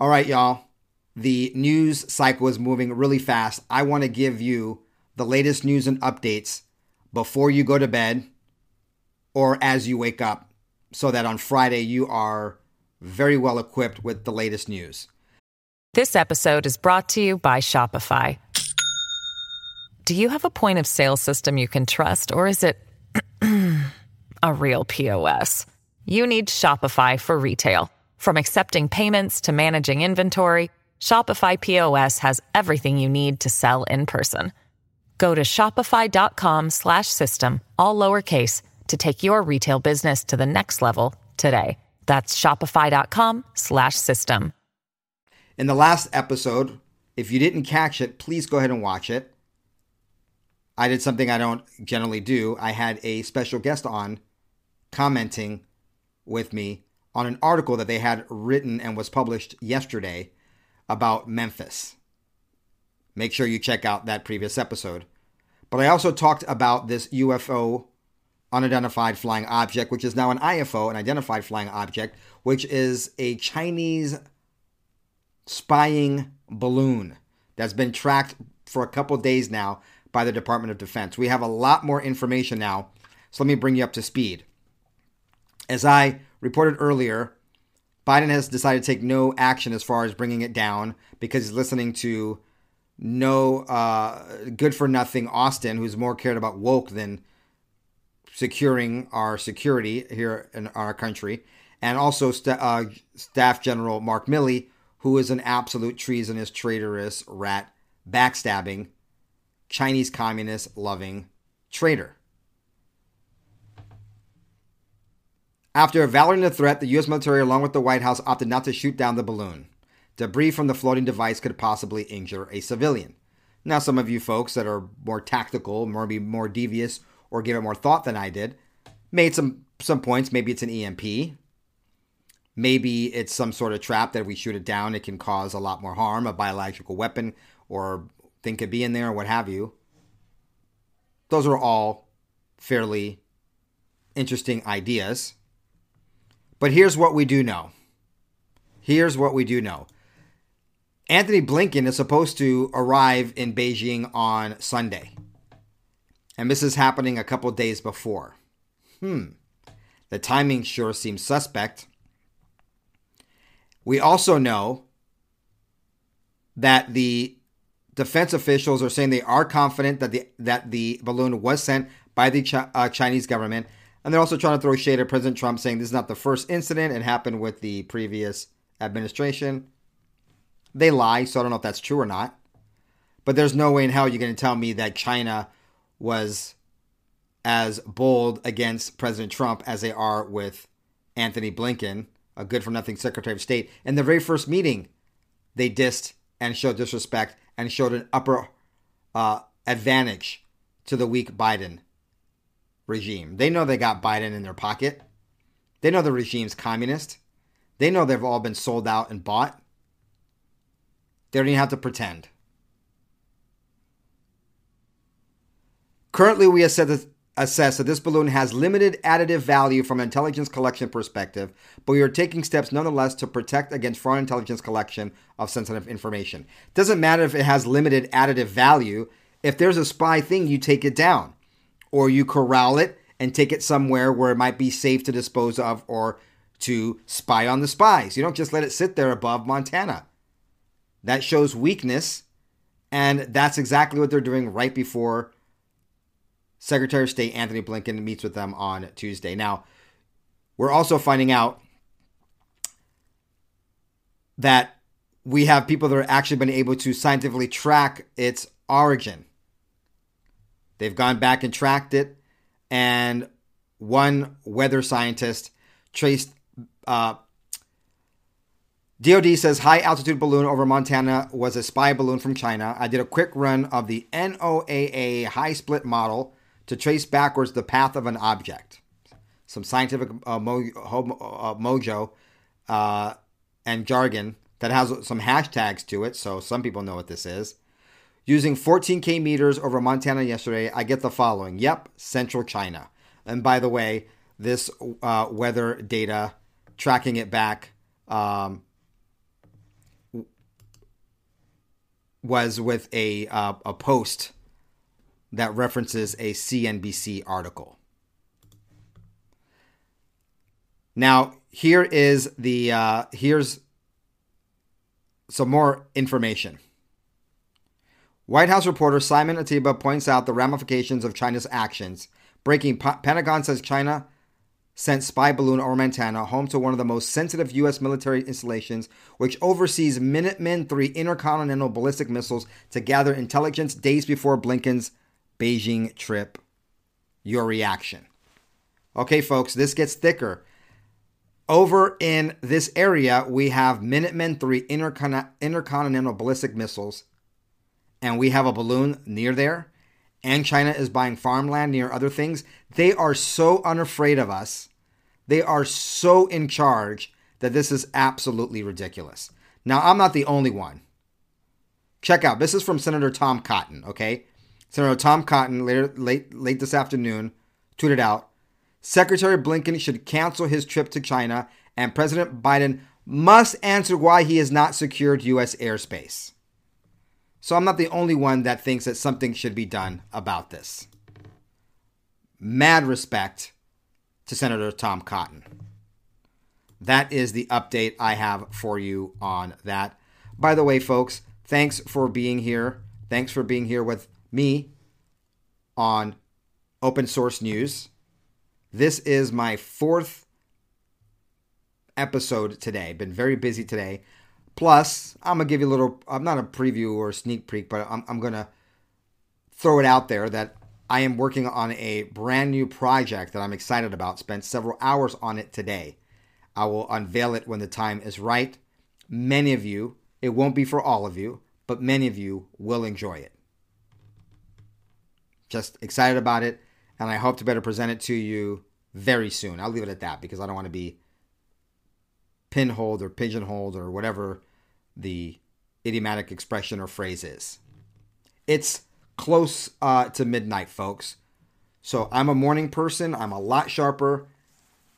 All right, y'all. The news cycle is moving really fast. I want to give you the latest news and updates before you go to bed or as you wake up so that on Friday you are very well equipped with the latest news. This episode is brought to you by Shopify. Do you have a point of sale system you can trust, or is it a real POS? You need Shopify for retail. From accepting payments to managing inventory, Shopify POS has everything you need to sell in person. Go to shopify.com slash system, all lowercase, to take your retail business to the next level today. That's shopify.com slash system. In the last episode, if you didn't catch it, please go ahead and watch it. I did something I don't generally do. I had a special guest on commenting with me on an article that they had written and was published yesterday about Memphis. Make sure you check out that previous episode. But I also talked about this UFO unidentified flying object, which is now an IFO, an identified flying object, which is a Chinese spying balloon that's been tracked for a couple days now by the Department of Defense. We have a lot more information now, so let me bring you up to speed. As I reported earlier, Biden has decided to take no action as far as bringing it down because he's listening to no uh, good for nothing Austin, who's more cared about woke than securing our security here in our country, and also st- uh, Staff General Mark Milley, who is an absolute treasonous, traitorous, rat, backstabbing, Chinese communist loving traitor. After evaluating the threat, the U.S. military, along with the White House, opted not to shoot down the balloon. Debris from the floating device could possibly injure a civilian. Now, some of you folks that are more tactical, maybe more devious, or give it more thought than I did, made some some points. Maybe it's an EMP. Maybe it's some sort of trap that if we shoot it down, it can cause a lot more harm, a biological weapon, or thing could be in there, or what have you. Those are all fairly interesting ideas. But here's what we do know. Here's what we do know. Antony Blinken is supposed to arrive in Beijing on Sunday. And this is happening a couple days before. Hmm. The timing sure seems suspect. We also know that the defense officials are saying they are confident that the that the balloon was sent by the Ch- uh, Chinese government, and they're also trying to throw shade at President Trump, saying this is not the first incident; it happened with the previous administration. They lie, so I don't know if that's true or not. But there's no way in hell you're going to tell me that China was as bold against President Trump as they are with Antony Blinken, a good for nothing Secretary of State. In the very first meeting, they dissed and showed disrespect and showed an upper uh, advantage to the weak Biden regime. They know they got Biden in their pocket. They know the regime's communist. They know they've all been sold out and bought. They don't even have to pretend. Currently, we assess that this balloon has limited additive value from an intelligence collection perspective, but we are taking steps nonetheless to protect against foreign intelligence collection of sensitive information. Doesn't matter if it has limited additive value. If there's a spy thing, you take it down, or you corral it and take it somewhere where it might be safe to dispose of or to spy on the spies. You don't just let it sit there above Montana. That shows weakness, and that's exactly what they're doing right before Secretary of State Antony Blinken meets with them on Tuesday. Now, we're also finding out that we have people that are actually been able to scientifically track its origin. They've gone back and tracked it, and one weather scientist traced. Uh, DoD says high altitude balloon over Montana was a spy balloon from China. I did a quick run of the NOAA HYSPLIT model to trace backwards the path of an object. Some scientific uh, mo- uh, mojo uh, and jargon that has some hashtags to it, so some people know what this is. Using 14k meters over Montana yesterday, I get the following. Yep, central China. And by the way, this uh, weather data, tracking it back, um, was with a uh, a post that references a CNBC article. Now, here is the uh, here's some more information. White House reporter Simon Ateba points out the ramifications of China's actions. Breaking Pentagon says China sent spy balloon over Montana, home to one of the most sensitive U.S. military installations, which oversees Minuteman III intercontinental ballistic missiles to gather intelligence days before Blinken's Beijing trip. Your reaction. Okay, folks, this gets thicker. Over in this area, we have Minuteman III intercon- intercontinental ballistic missiles, and we have a balloon near there, and China is buying farmland near other things. They are so unafraid of us. They are so in charge that this is absolutely ridiculous. Now, I'm not the only one. Check out this is from Senator Tom Cotton, okay? Senator Tom Cotton later late late this afternoon tweeted out Secretary Blinken should cancel his trip to China, and President Biden must answer why he has not secured U.S. airspace. So I'm not the only one that thinks that something should be done about this. Mad respect to Senator Tom Cotton. That is the update I have for you on that. By the way, folks, thanks for being here. Thanks for being here with me on Open Source News. This is my fourth episode today. Been very busy today. Plus, I'm gonna give you a little. I'm not a preview or a sneak peek, but I'm, I'm gonna throw it out there that I am working on a brand new project that I'm excited about. Spent several hours on it today. I will unveil it when the time is right. Many of you, it won't be for all of you, but many of you will enjoy it. Just excited about it and I hope to better present it to you very soon. I'll leave it at that because I don't want to be pinholed or pigeonholed or whatever the idiomatic expression or phrase is. It's close uh, to midnight, folks. So I'm a morning person. I'm a lot sharper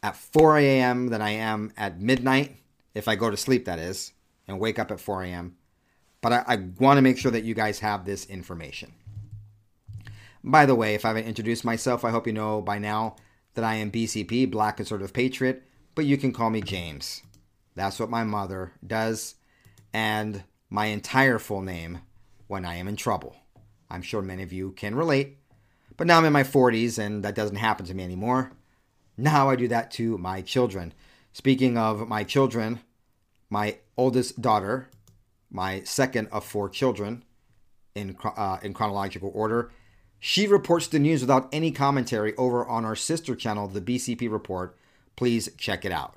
at 4 a.m. than I am at midnight, if I go to sleep, that is, and wake up at 4 a.m. But I, I want to make sure that you guys have this information. By the way, if I haven't introduced myself, I hope you know by now that I am BCP, Black Conservative Patriot, but you can call me James. That's what my mother does, and my entire full name when I am in trouble. I'm sure many of you can relate, but now I'm in my 40s and that doesn't happen to me anymore. Now I do that to my children. Speaking of my children, my oldest daughter, my second of four children in, uh, in chronological order, she reports the news without any commentary over on our sister channel, the BCP Report. Please check it out.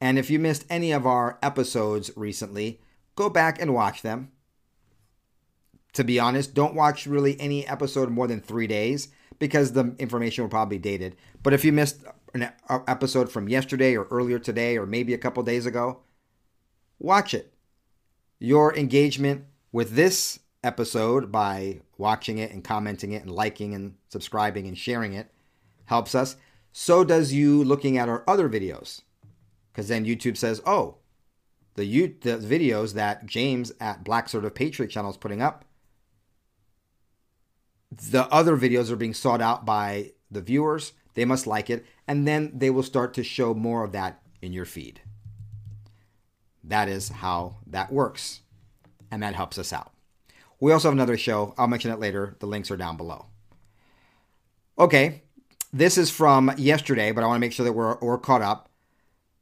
And if you missed any of our episodes recently, go back and watch them. To be honest, don't watch really any episode more than three days because the information will probably be dated. But if you missed an episode from yesterday or earlier today or maybe a couple days ago, watch it. Your engagement with this episode by watching it and commenting it and liking and subscribing and sharing it helps us. So does you looking at our other videos because then YouTube says, oh, the, U- the videos that James at Black Sort of Patriot channel is putting up, the other videos are being sought out by the viewers. They must like it, and then they will start to show more of that in your feed. That is how that works, and that helps us out. We also have another show. I'll mention it later. The links are down below. Okay, this is from yesterday, but I want to make sure that we're, we're caught up.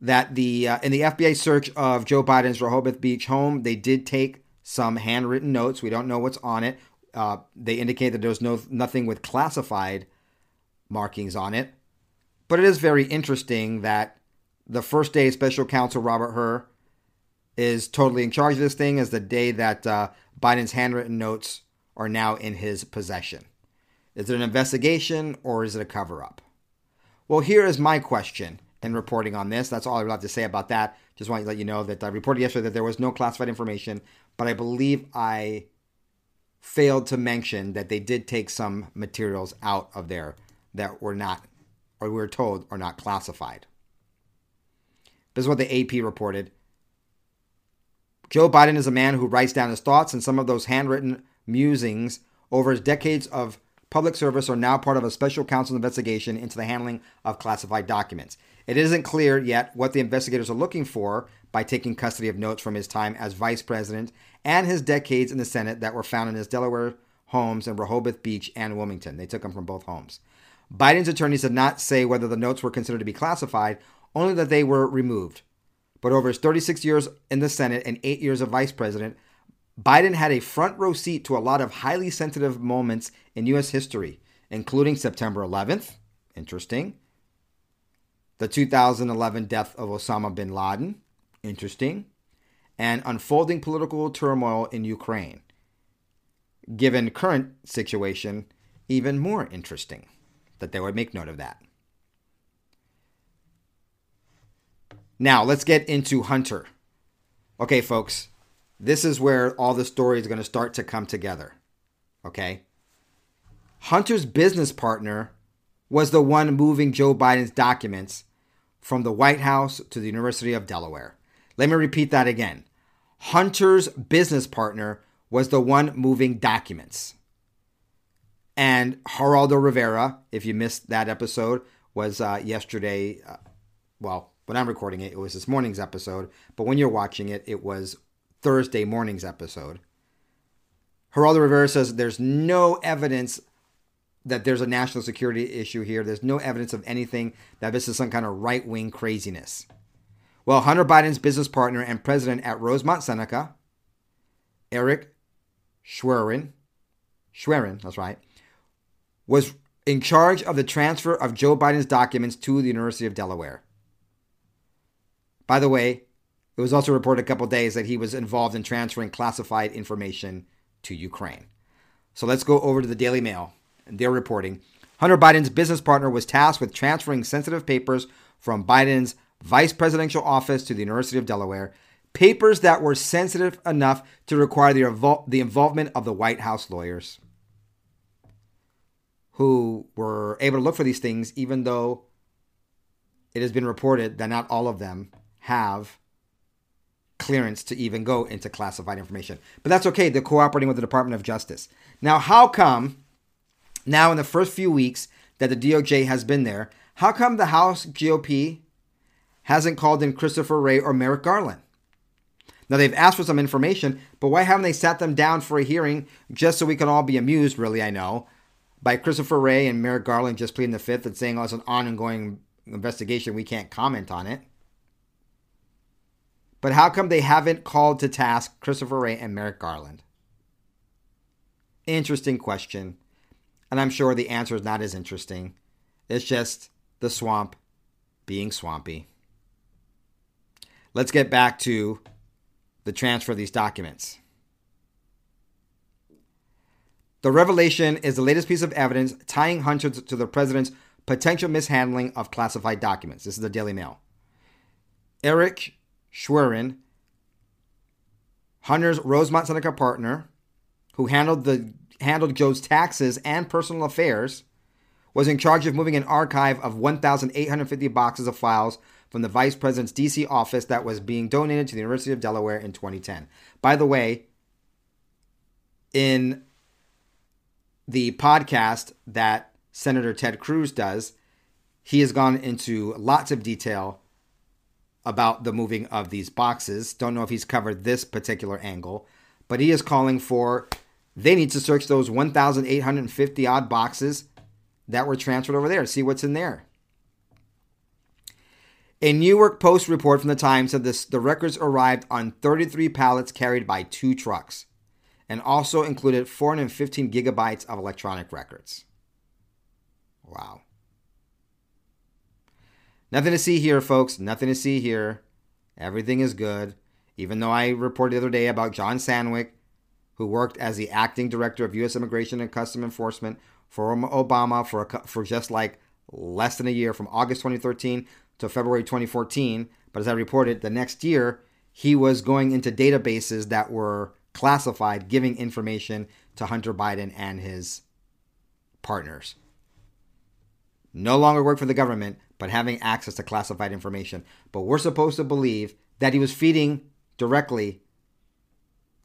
That the uh, in the FBI search of Joe Biden's Rehoboth Beach home, they did take some handwritten notes. We don't know what's on it. Uh, they indicate that there's no nothing with classified markings on it. But it is very interesting that the first day special counsel Robert Hur is totally in charge of this thing is the day that uh, Biden's handwritten notes are now in his possession. Is it an investigation or is it a cover up? Well, here is my question in reporting on this. That's all I would have to say about that. Just want to let you know that I reported yesterday that there was no classified information, but I believe I failed to mention that they did take some materials out of there that were not, or we were told, are not classified. This is what the AP reported. Joe Biden is a man who writes down his thoughts, and some of those handwritten musings over his decades of public service are now part of a special counsel investigation into the handling of classified documents. It isn't clear yet what the investigators are looking for by taking custody of notes from his time as vice president and his decades in the Senate that were found in his Delaware homes in Rehoboth Beach and Wilmington. They took them from both homes. Biden's attorneys did not say whether the notes were considered to be classified, only that they were removed. But over his 36 years in the Senate and eight years of vice president, Biden had a front row seat to a lot of highly sensitive moments in U.S. history, including September 11th, interesting, the 2011 death of Osama bin Laden, interesting, and unfolding political turmoil in Ukraine. Given current situation, even more interesting that they would make note of that. Now, let's get into Hunter. Okay, folks, this is where all the story is going to start to come together. Okay? Hunter's business partner was the one moving Joe Biden's documents from the White House to the University of Delaware. Let me repeat that again. Hunter's business partner was the one moving documents. And Geraldo Rivera, if you missed that episode, was uh, yesterday. Uh, well, when I'm recording it, it was this morning's episode. But when you're watching it, it was Thursday morning's episode. Geraldo Rivera says there's no evidence that there's a national security issue here. There's no evidence of anything that this is some kind of right wing craziness. Well, Hunter Biden's business partner and president at Rosemont Seneca, Eric Schwerin, Schwerin, that's right, was in charge of the transfer of Joe Biden's documents to the University of Delaware. By the way, it was also reported a couple days that he was involved in transferring classified information to Ukraine. So let's go over to the Daily Mail. They're reporting Hunter Biden's business partner was tasked with transferring sensitive papers from Biden's vice presidential office to the University of Delaware, papers that were sensitive enough to require the, the involvement of the White House lawyers who were able to look for these things, even though it has been reported that not all of them have clearance to even go into classified information. But that's okay. They're cooperating with the Department of Justice. Now, how come now in the first few weeks that the DOJ has been there, how come the House GOP hasn't called in Christopher Wray or Merrick Garland? Now they've asked for some information, but why haven't they sat them down for a hearing just so we can all be amused, really, I know, by Christopher Wray and Merrick Garland just pleading the fifth and saying, oh, it's an ongoing investigation, we can't comment on it. But how come they haven't called to task Christopher Wray and Merrick Garland? Interesting question. And I'm sure the answer is not as interesting. It's just the swamp being swampy. Let's get back to the transfer of these documents. The revelation is the latest piece of evidence tying Hunter to the president's potential mishandling of classified documents. This is the Daily Mail. Eric Schwerin, Hunter's Rosemont Seneca partner, who handled the handled Joe's taxes and personal affairs, was in charge of moving an archive of 1,850 boxes of files from the vice president's DC office that was being donated to the University of Delaware in 2010. By the way, in the podcast that Senator Ted Cruz does, he has gone into lots of detail about the moving of these boxes. Don't know if he's covered this particular angle, but he is calling for they need to search those 1,850 odd boxes that were transferred over there to see what's in there. A New York Post report from the Times said this, the records arrived on 33 pallets carried by two trucks and also included 415 gigabytes of electronic records. Wow. Nothing to see here, folks. Nothing to see here. Everything is good. Even though I reported the other day about John Sandweg, who worked as the acting director of U.S. Immigration and Custom Enforcement for Obama for, a, for just like less than a year, from August 2013 to February 2014. But as I reported, the next year, he was going into databases that were classified, giving information to Hunter Biden and his partners. No longer work for the government, but having access to classified information. But we're supposed to believe that he was feeding directly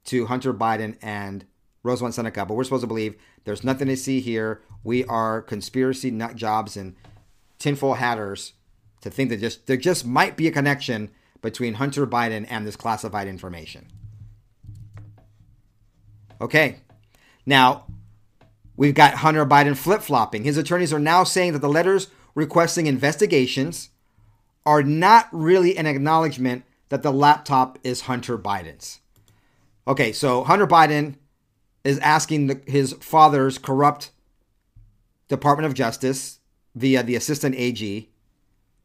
to Hunter Biden and Rosemont Seneca. But we're supposed to believe there's nothing to see here. We are conspiracy nut jobs and tinfoil hatters to think that just there just might be a connection between Hunter Biden and this classified information. Okay. Now, we've got Hunter Biden flip flopping. His attorneys are now saying that the letters requesting investigations are not really an acknowledgement that the laptop is Hunter Biden's. Okay, so Hunter Biden is asking the, his father's corrupt Department of Justice via the assistant AG,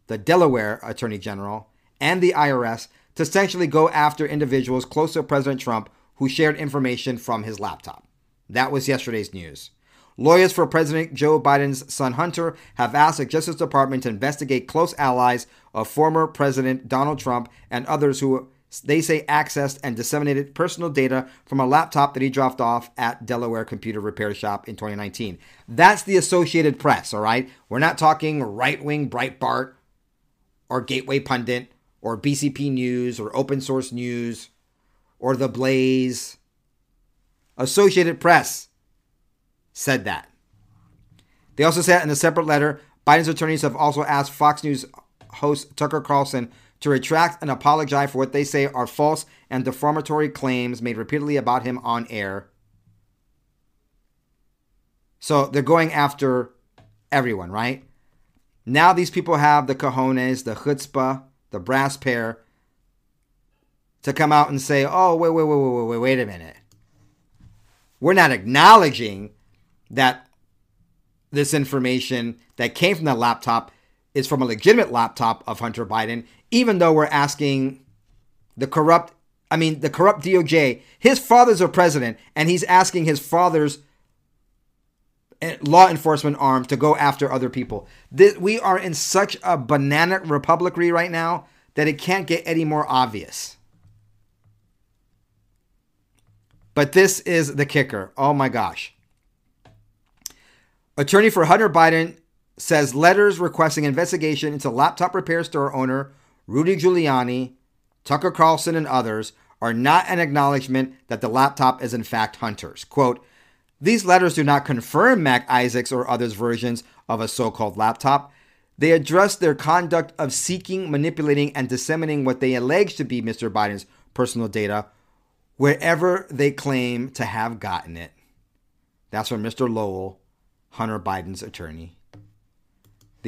the Delaware Attorney General, and the IRS to essentially go after individuals close to President Trump who shared information from his laptop. That was yesterday's news. Lawyers for President Joe Biden's son Hunter have asked the Justice Department to investigate close allies of former President Donald Trump and others who they say accessed and disseminated personal data from a laptop that he dropped off at Delaware Computer Repair Shop in 2019. That's the Associated Press, all right? We're not talking right wing Breitbart or Gateway Pundit or BCP News or Open Source News or The Blaze. Associated Press said that. They also said in a separate letter Biden's attorneys have also asked Fox News host Tucker Carlson to retract and apologize for what they say are false and defamatory claims made repeatedly about him on air. So they're going after everyone, right? Now these people have the cojones, the chutzpah, the brass pair to come out and say, oh, wait, wait, wait, wait, wait, wait a minute. We're not acknowledging that this information that came from that laptop is from a legitimate laptop of Hunter Biden, even though we're asking the corrupt, I mean, the corrupt DOJ, his father's a president, and he's asking his father's eh, law enforcement arm to go after other people. This, we are in such a banana republicry right now that it can't get any more obvious. But this is the kicker. Oh my gosh. Attorney for Hunter Biden says letters requesting investigation into laptop repair store owner Rudy Giuliani, Tucker Carlson, and others are not an acknowledgement that the laptop is in fact Hunter's. Quote, these letters do not confirm Mac Isaac's or others' versions of a so called laptop. They address their conduct of seeking, manipulating, and disseminating what they allege to be Mr. Biden's personal data wherever they claim to have gotten it. That's from Mr. Lowell, Hunter Biden's attorney.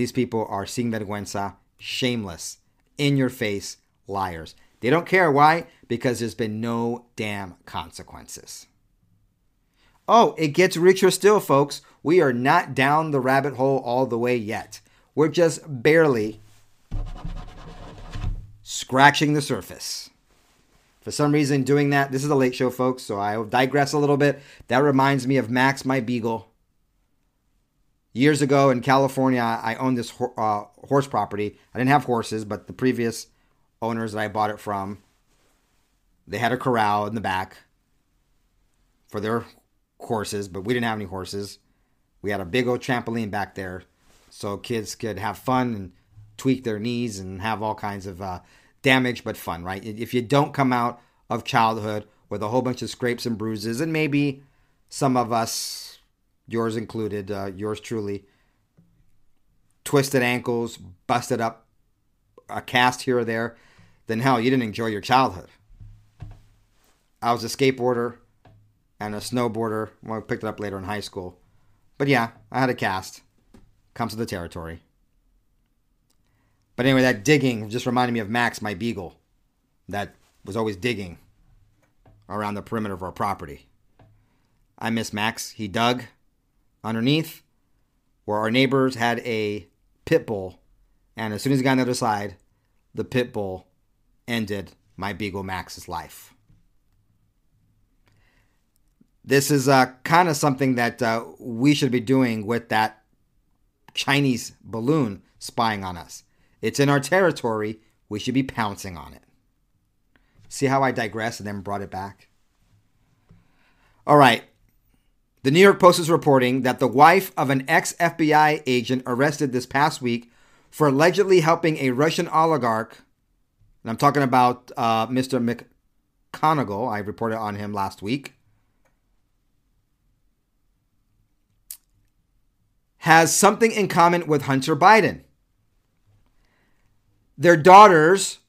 These people are sinvergüenza, shameless, in your face liars. They don't care. Why? Because there's been no damn consequences. Oh, it gets richer still, folks. We are not down the rabbit hole all the way yet. We're just barely scratching the surface. For some reason, doing that, this is a late show, folks, so I digress a little bit. That reminds me of Max, my beagle. Years ago in California, I owned this uh, horse property. I didn't have horses, but the previous owners that I bought it from, they had a corral in the back for their horses, but we didn't have any horses. We had a big old trampoline back there so kids could have fun and tweak their knees and have all kinds of uh, damage but fun, right? If you don't come out of childhood with a whole bunch of scrapes and bruises, and maybe some of us, yours included, uh, yours truly, twisted ankles, busted up, a cast here or there, then hell, you didn't enjoy your childhood. I was a skateboarder and a snowboarder. Well, I picked it up later in high school. But yeah, I had a cast. Comes with the territory. But anyway, that digging just reminded me of Max, my beagle, that was always digging around the perimeter of our property. I miss Max. He dug underneath where our neighbors had a pit bull, and as soon as he got on the other side, the pit bull ended my beagle Max's life. This is uh, kind of something that uh, we should be doing with that Chinese balloon spying on us. It's in our territory. We should be pouncing on it. See how I digress and then brought it back? All right. The New York Post is reporting that the wife of an ex FBI agent arrested this past week for allegedly helping a Russian oligarch, and I'm talking about uh, Mr. McConnell, I reported on him last week, has something in common with Hunter Biden. Their daughters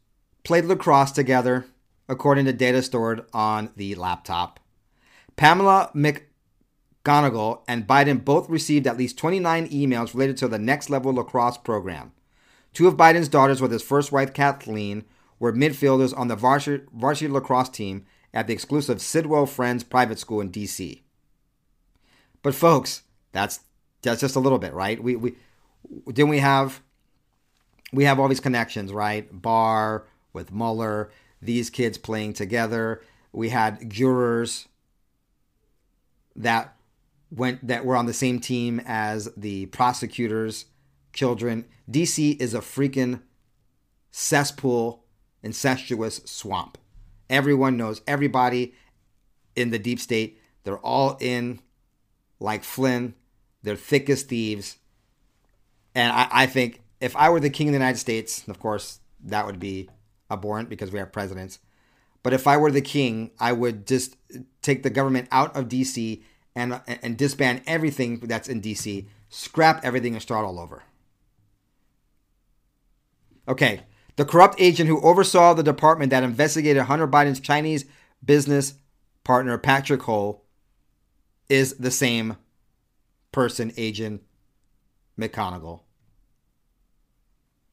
played lacrosse together, according to data stored on the laptop. Pamela McGonigal and Biden both received at least 29 emails related to the Next Level Lacrosse program. Two of Biden's daughters, with his first wife Kathleen, were midfielders on the varsity, varsity lacrosse team at the exclusive Sidwell Friends private school in D.C. But folks, that's that's just a little bit, right? We we didn't we have we have all these connections, right? Barr with Mueller, these kids playing together. We had jurors that went that were on the same team as the prosecutors' children. DC is a freaking cesspool, incestuous swamp. Everyone knows everybody in the deep state. They're all in like Flynn. They're thick as thieves. And I, I think if I were the king of the United States, of course, that would be abhorrent because we have presidents. But if I were the king, I would just take the government out of DC and and disband everything that's in DC, scrap everything and start all over. Okay, the corrupt agent who oversaw the department that investigated Hunter Biden's Chinese business partner Patrick Ho is the same person, Agent McConnell.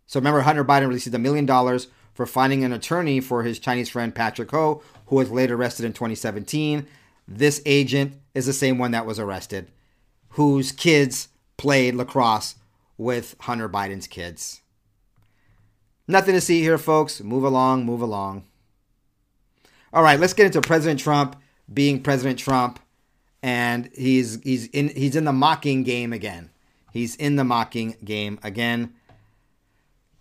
So remember, Hunter Biden received a million dollars for finding an attorney for his Chinese friend Patrick Ho, who was later arrested in 2017. This agent is the same one that was arrested, whose kids played lacrosse with Hunter Biden's kids. Nothing to see here, folks. Move along, move along. All right, let's get into President Trump being President Trump and he's he's in he's in the mocking game again. He's in the mocking game again.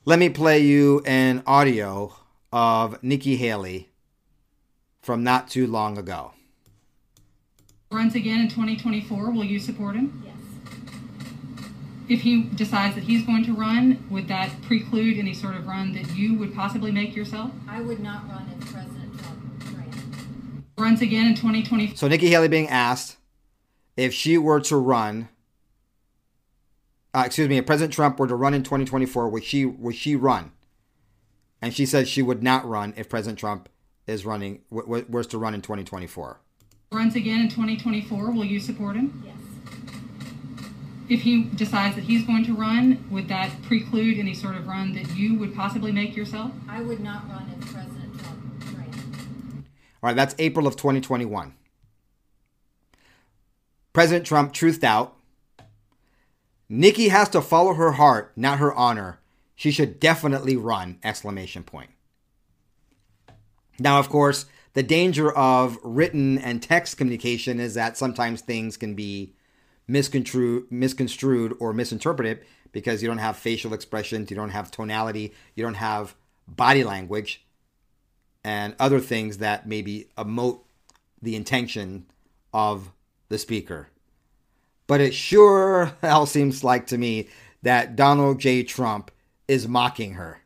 Let me play you an audio of Nikki Haley from not too long ago. Runs again in 2024. Will you support him? Yes. If he decides that he's going to run, would that preclude any sort of run that you would possibly make yourself? I would not run if President Trump ran. Runs again in 2024. So Nikki Haley being asked if she were to run, uh, excuse me, if President Trump were to run in 2024, would she would she run? And she said she would not run if President Trump is running w- w- was to run in 2024. Runs again in 2024. Will you support him? Yes. If he decides that he's going to run, would that preclude any sort of run that you would possibly make yourself? I would not run if President Trump ran. All right, that's April of 2021. President Trump truthed out. Nikki has to follow her heart, not her honor. She should definitely run! Exclamation point. Now, of course, the danger of written and text communication is that sometimes things can be misconstrued, misconstrued or misinterpreted because you don't have facial expressions, you don't have tonality, you don't have body language, and other things that maybe emote the intention of the speaker. But it sure hell seems like to me that Donald J. Trump is mocking her.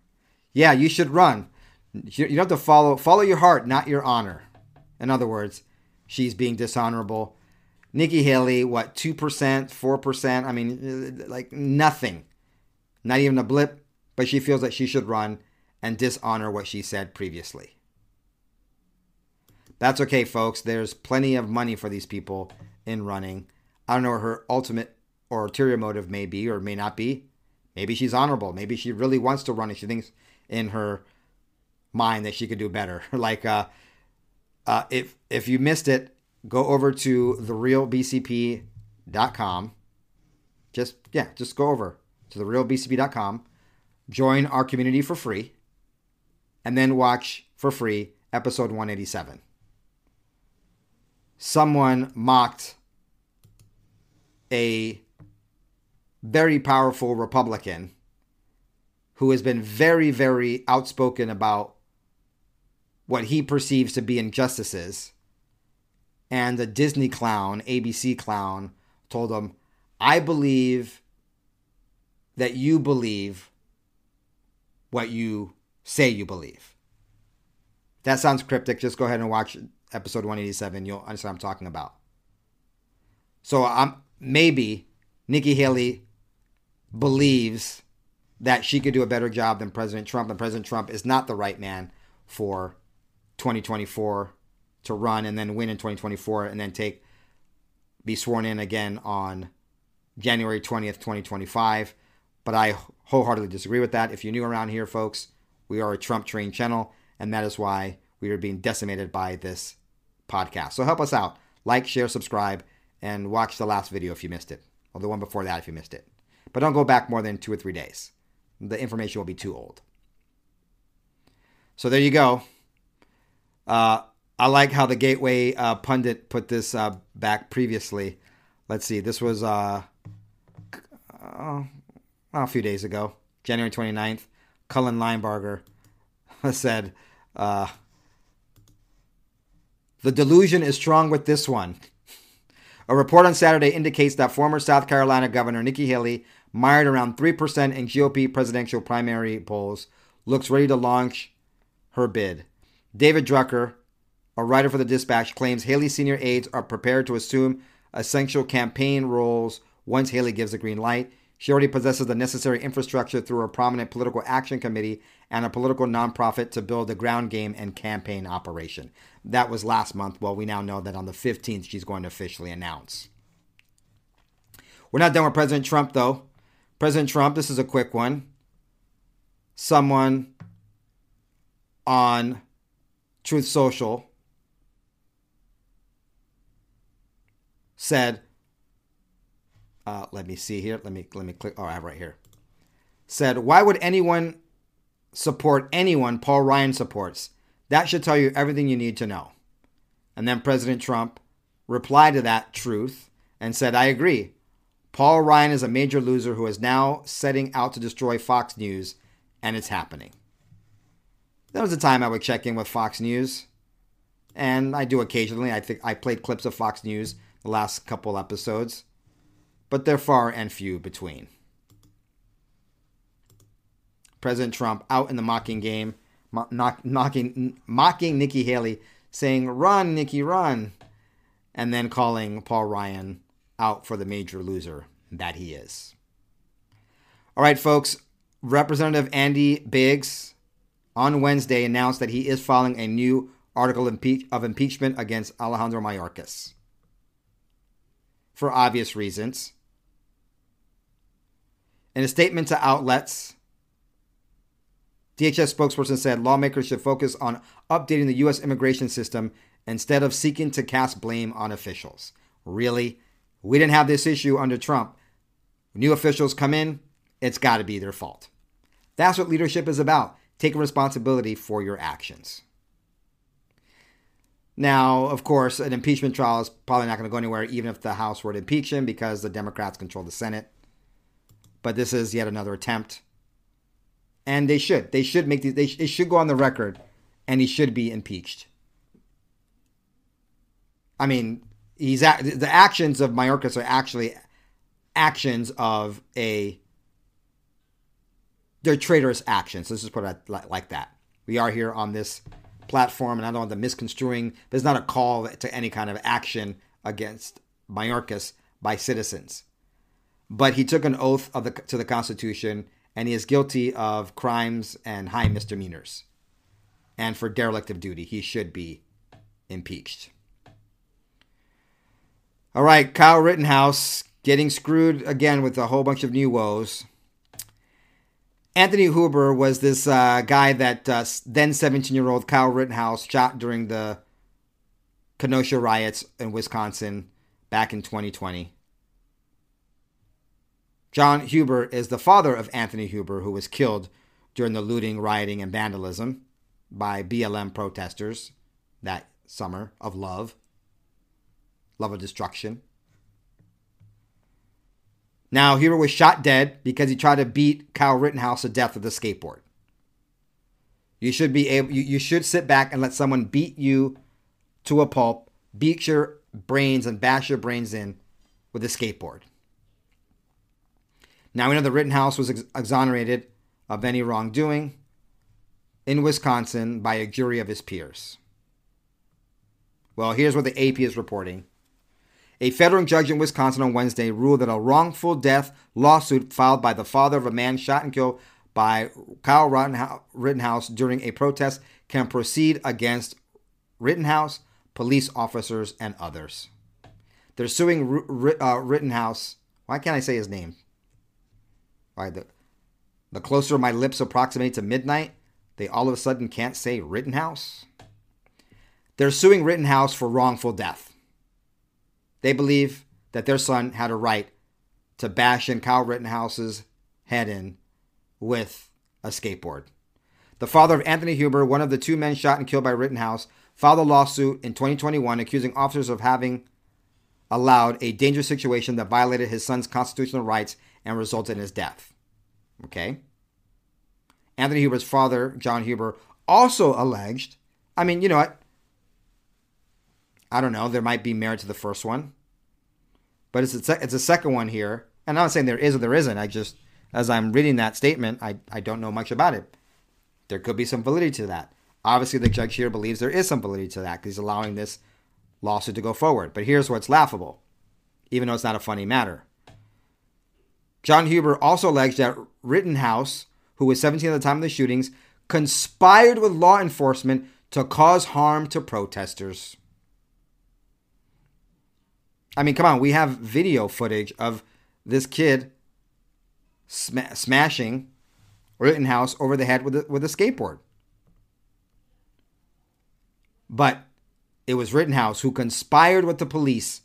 Yeah, you should run. You don't have to follow follow your heart, not your honor. In other words, she's being dishonorable. Nikki Haley, what, 2%, 4%? I mean, like nothing. Not even a blip, but she feels that she should run and dishonor what she said previously. That's okay, folks. There's plenty of money for these people in running. I don't know what her ultimate or ulterior motive may be or may not be. Maybe she's honorable. Maybe she really wants to run and she thinks in her mind that she could do better. like, uh, uh, if if you missed it, go over to therealbcp.com. Just yeah, just go over to therealbcp.com, join our community for free, and then watch for free episode 187. Someone mocked a very powerful Republican who has been very, very outspoken about what he perceives to be injustices. And the Disney clown, ABC clown, told him, I believe that you believe what you say you believe. That sounds cryptic. Just go ahead and watch episode 187. You'll understand what I'm talking about. So I'm maybe Nikki Haley believes that she could do a better job than President Trump, and President Trump is not the right man for 2024 to run and then win in 2024 and then take be sworn in again on January 20th, 2025. But I wholeheartedly disagree with that. If you're new around here, folks, we are a Trump train channel, and that is why we are being decimated by this podcast. So help us out. Like, share, subscribe, and watch the last video if you missed it, or the one before that if you missed it. But don't go back more than two or three days. The information will be too old. So there you go. Uh, I like how the Gateway uh, pundit put this uh, back previously. Let's see. This was uh, uh a few days ago, January 29th. Cullen Linebarger said, uh, The delusion is strong with this one. A report on Saturday indicates that former South Carolina Governor Nikki Haley, mired around 3% in GOP presidential primary polls, looks ready to launch her bid. David Drucker, a writer for the Dispatch, claims Haley senior aides are prepared to assume essential campaign roles once Haley gives the green light. She already possesses the necessary infrastructure through a prominent political action committee and a political nonprofit to build a ground game and campaign operation. That was last month. Well, we now know that on the 15th, she's going to officially announce. We're not done with President Trump, though. President Trump, this is a quick one. Someone on Truth Social said, uh, let me see here. Let me let me click. Oh, I have right here. Said, why would anyone support anyone Paul Ryan supports? That should tell you everything you need to know. And then President Trump replied to that truth and said, I agree. Paul Ryan is a major loser who is now setting out to destroy Fox News, and it's happening. There was a time I would check in with Fox News, and I do occasionally. I think I played clips of Fox News the last couple episodes, but they're far and few between. President Trump out in the mocking game knock, knocking, mocking Nikki Haley, saying, Run, Nikki, run. And then calling Paul Ryan out for the major loser that he is. All right, folks. Representative Andy Biggs on Wednesday announced that he is filing a new article of impeachment against Alejandro Mayorkas. For obvious reasons. In a statement to outlets, DHS spokesperson said lawmakers should focus on updating the U.S. immigration system instead of seeking to cast blame on officials. Really? We didn't have this issue under Trump. New officials come in, it's got to be their fault. That's what leadership is about taking responsibility for your actions. Now, of course, an impeachment trial is probably not going to go anywhere, even if the House were to impeach him, because the Democrats control the Senate. But this is yet another attempt and they should. They should make these. They, it should go on the record, and he should be impeached. I mean, he's the actions of Mayorkas are actually actions of a. They're traitorous actions. Let's just put it like that. We are here on this platform, and I don't want the misconstruing. There's not a call to any kind of action against Mayorkas by citizens, but he took an oath of the to the Constitution and he is guilty of crimes and high misdemeanors. And for derelict of duty, he should be impeached. All right, Kyle Rittenhouse getting screwed again with a whole bunch of new woes. Anthony Huber was this uh, guy that uh, then 17 year old Kyle Rittenhouse shot during the Kenosha riots in Wisconsin back in 2020. John Huber is the father of Anthony Huber, who was killed during the looting, rioting, and vandalism by BLM protesters that summer of love, love of destruction. Now, Huber was shot dead because he tried to beat Kyle Rittenhouse to death with a skateboard. You should be able you, you should sit back and let someone beat you to a pulp, beat your brains and bash your brains in with a skateboard. Now we know that Rittenhouse was ex- exonerated of any wrongdoing in Wisconsin by a jury of his peers. Well, here's what the AP is reporting. A federal judge in Wisconsin on Wednesday ruled that a wrongful death lawsuit filed by the father of a man shot and killed by Kyle Rittenhouse during a protest can proceed against Rittenhouse, police officers, and others. They're suing uh, Rittenhouse. Why can't I say his name? Why the the closer my lips approximate to midnight, they all of a sudden can't say Rittenhouse. They're suing Rittenhouse for wrongful death. They believe that their son had a right to bash in Kyle Rittenhouse's head in with a skateboard. The father of Anthony Huber, one of the two men shot and killed by Rittenhouse, filed a lawsuit in 2021 accusing officers of having allowed a dangerous situation that violated his son's constitutional rights and resulted in his death. Okay? Anthony Huber's father, John Huber, also alleged, I mean, you know what? I don't know. There might be merit to the first one, but it's a, it's a second one here. And I'm not saying there is or there isn't. I just, as I'm reading that statement, I, I don't know much about it. There could be some validity to that. Obviously, the judge here believes there is some validity to that because he's allowing this lawsuit to go forward. But here's what's laughable, even though it's not a funny matter. John Huber also alleged that Rittenhouse, who was 17 at the time of the shootings, conspired with law enforcement to cause harm to protesters. I mean, come on, we have video footage of this kid sm- smashing Rittenhouse over the head with a, with a skateboard. But it was Rittenhouse who conspired with the police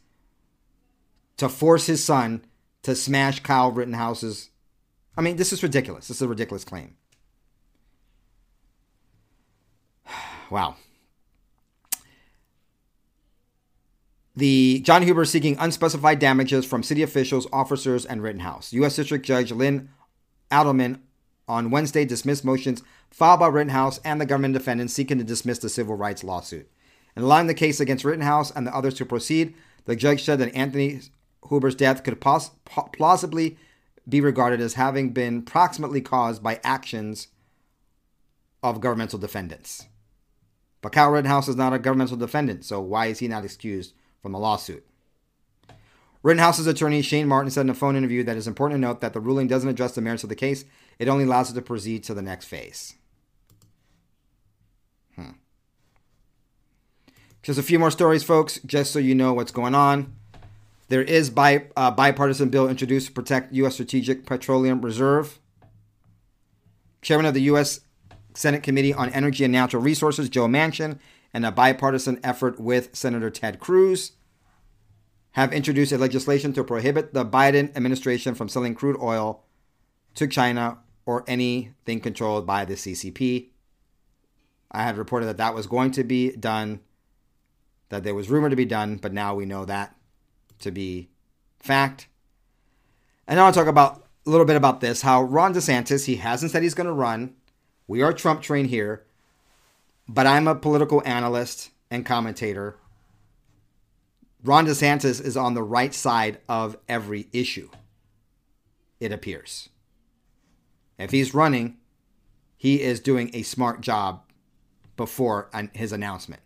to force his son to smash Kyle Rittenhouse's. I mean, this is ridiculous. This is a ridiculous claim. wow. The John Huber seeking unspecified damages from city officials, officers, and Rittenhouse. U.S. District Judge Lynn Adelman on Wednesday dismissed motions filed by Rittenhouse and the government defendants seeking to dismiss the civil rights lawsuit. In allowing the case against Rittenhouse and the others to proceed, the judge said that Anthony Huber's death could pos- plausibly be regarded as having been proximately caused by actions of governmental defendants. But Kyle Rittenhouse is not a governmental defendant, so why is he not excused from the lawsuit. Rittenhouse's attorney Shane Martin said in a phone interview that it's important to note that the ruling doesn't address the merits of the case, it only allows it to proceed to the next phase. Hmm. Just a few more stories, folks, just so you know what's going on. There is bi- uh, bipartisan bill introduced to protect U.S. Strategic Petroleum Reserve. Chairman of the U.S. Senate Committee on Energy and Natural Resources, Joe Manchin, and a bipartisan effort with Senator Ted Cruz have introduced a legislation to prohibit the Biden administration from selling crude oil to China or anything controlled by the CCP. I had reported that that was going to be done, that there was rumor to be done, but now we know that to be fact. And I want to talk about a little bit about this how Ron DeSantis, he hasn't said he's going to run. We are Trump train here but I'm a political analyst and commentator. Ron DeSantis is on the right side of every issue, it appears. If he's running, he is doing a smart job before his announcement.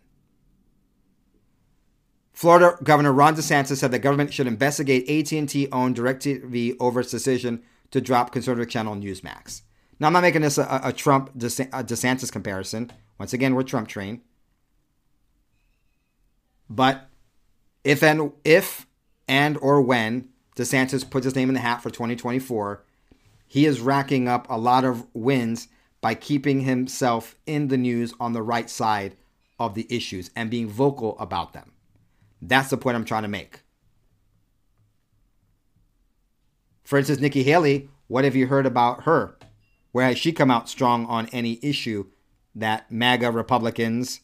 Florida Governor Ron DeSantis said the government should investigate AT&T owned DirecTV over its decision to drop conservative channel Newsmax. Now, I'm not making this a, a Trump DeSantis comparison. Once again, we're Trump trained. But if and if and or when DeSantis puts his name in the hat for 2024, he is racking up a lot of wins by keeping himself in the news on the right side of the issues and being vocal about them. That's the point I'm trying to make. For instance, Nikki Haley, what have you heard about her? Where has she come out strong on any issue that MAGA Republicans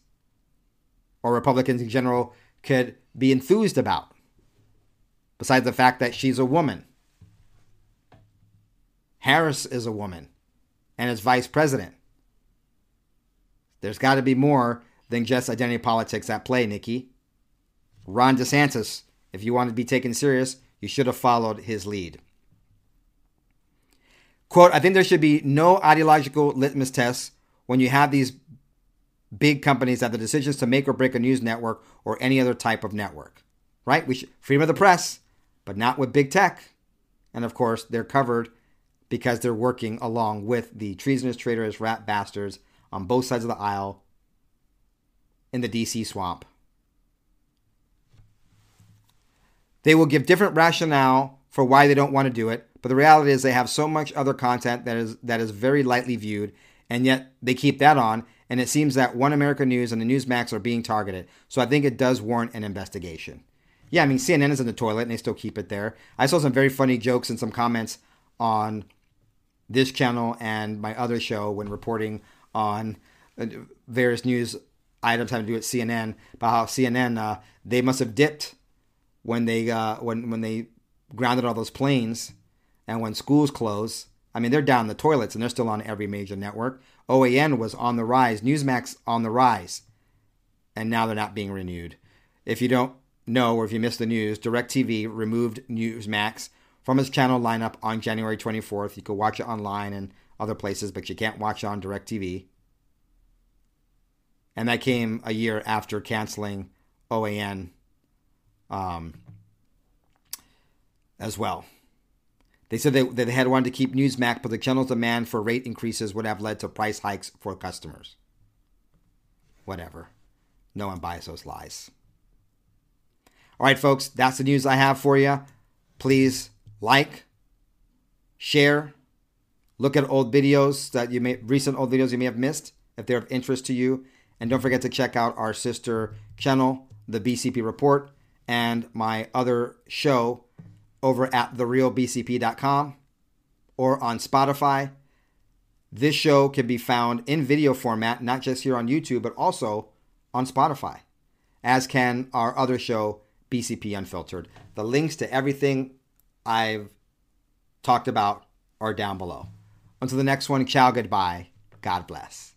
or Republicans in general could be enthused about? Besides the fact that she's a woman. Harris is a woman and is vice president. There's got to be more than just identity politics at play, Nikki. Ron DeSantis, if you want to be taken serious, you should have followed his lead. Quote, I think there should be no ideological litmus tests when you have these big companies that the decisions to make or break a news network or any other type of network. Right? We should, freedom of the press, but not with big tech. And of course, they're covered because they're working along with the treasonous, traitorous rat bastards on both sides of the aisle in the DC swamp. They will give different rationale for why they don't want to do it, but the reality is they have so much other content that is that is very lightly viewed, and yet they keep that on. And it seems that One America News and the Newsmax are being targeted. So I think it does warrant an investigation. Yeah, I mean CNN is in the toilet and they still keep it there. I saw some very funny jokes and some comments on this channel and my other show when reporting on uh, various news items having to do with CNN about how CNN uh, they must have dipped when they uh, when when they grounded all those planes and when schools close. I mean they're down the toilets and they're still on every major network. OAN was on the rise, Newsmax on the rise, and now they're not being renewed. If you don't know or if you missed the news, DirecTV removed Newsmax from its channel lineup on January 24th. You could watch it online and other places, but you can't watch it on DirecTV. And that came a year after canceling OAN um, as well. They said they, they had wanted to keep Newsmax, but the channel's demand for rate increases would have led to price hikes for customers. Whatever. No one buys those lies. All right, folks, that's the news I have for you. Please like, share, look at old videos that you may recent old videos you may have missed if they're of interest to you, and don't forget to check out our sister channel, the BCP Report, and my other show over at therealbcp.com or on Spotify. This show can be found in video format, not just here on YouTube, but also on Spotify, as can our other show, BCP Unfiltered. The links to everything I've talked about are down below. Until the next one, ciao, goodbye. God bless.